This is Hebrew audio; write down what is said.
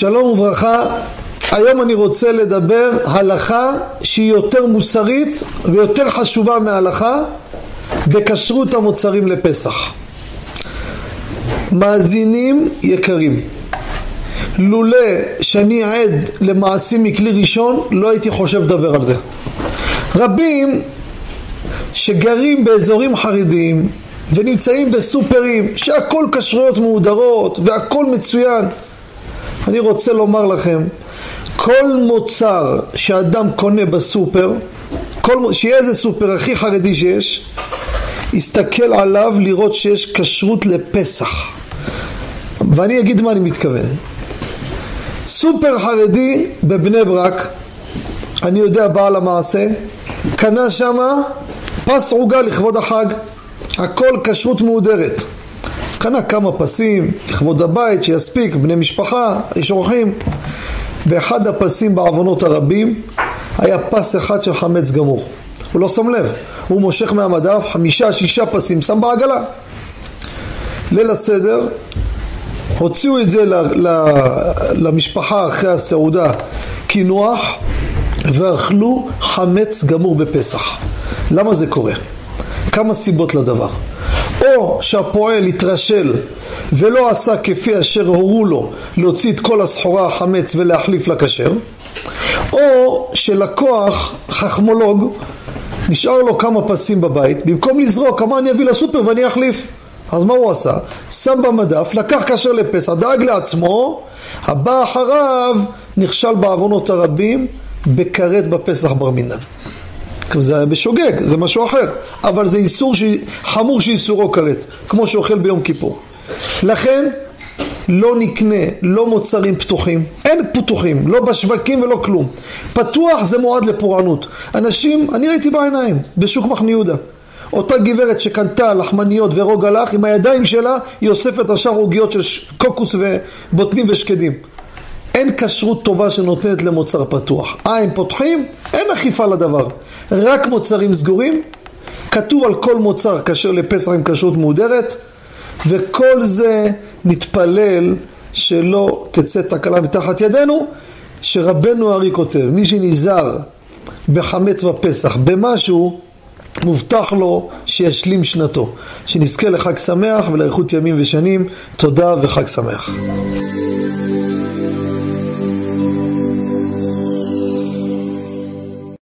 שלום וברכה, היום אני רוצה לדבר הלכה שהיא יותר מוסרית ויותר חשובה מהלכה בכשרות המוצרים לפסח. מאזינים יקרים, לולא שאני עד למעשים מכלי ראשון לא הייתי חושב לדבר על זה. רבים שגרים באזורים חרדיים ונמצאים בסופרים שהכל כשרויות מהודרות והכל מצוין אני רוצה לומר לכם, כל מוצר שאדם קונה בסופר, כל, שיהיה איזה סופר הכי חרדי שיש, יסתכל עליו לראות שיש כשרות לפסח. ואני אגיד מה אני מתכוון. סופר חרדי בבני ברק, אני יודע בעל המעשה, קנה שמה פס עוגה לכבוד החג, הכל כשרות מהודרת. קנה כמה פסים לכבוד הבית שיספיק, בני משפחה, יש אורחים. באחד הפסים בעוונות הרבים היה פס אחד של חמץ גמור. הוא לא שם לב, הוא מושך מהמדף חמישה שישה פסים, שם בעגלה. ליל הסדר הוציאו את זה למשפחה אחרי הסעודה קינוח ואכלו חמץ גמור בפסח. למה זה קורה? כמה סיבות לדבר. שהפועל התרשל ולא עשה כפי אשר הורו לו להוציא את כל הסחורה החמץ ולהחליף לכשר, או שלקוח חכמולוג נשאר לו כמה פסים בבית, במקום לזרוק אמר אני אביא לסופר ואני אחליף. אז מה הוא עשה? שם במדף, לקח כשר לפסח, דאג לעצמו, הבא אחריו נכשל בעוונות הרבים בכרת בפסח בר מינן. זה היה בשוגג, זה משהו אחר, אבל זה איסור ש... חמור שאיסורו כרת, כמו שאוכל ביום כיפור. לכן לא נקנה לא מוצרים פתוחים, אין פתוחים, לא בשווקים ולא כלום. פתוח זה מועד לפורענות. אנשים, אני ראיתי בעיניים, בשוק מחנה יהודה. אותה גברת שקנתה לחמניות ורוג הלך, עם הידיים שלה היא אוספת השאר עוגיות של קוקוס ובוטנים ושקדים. אין כשרות טובה שנותנת למוצר פתוח. הם פותחים? אין אכיפה לדבר. רק מוצרים סגורים, כתוב על כל מוצר כשר לפסח עם כשרות מהודרת, וכל זה נתפלל שלא תצא תקלה מתחת ידינו, שרבנו ארי כותב, מי שנזהר בחמץ בפסח במשהו, מובטח לו שישלים שנתו. שנזכה לחג שמח ולאריכות ימים ושנים. תודה וחג שמח.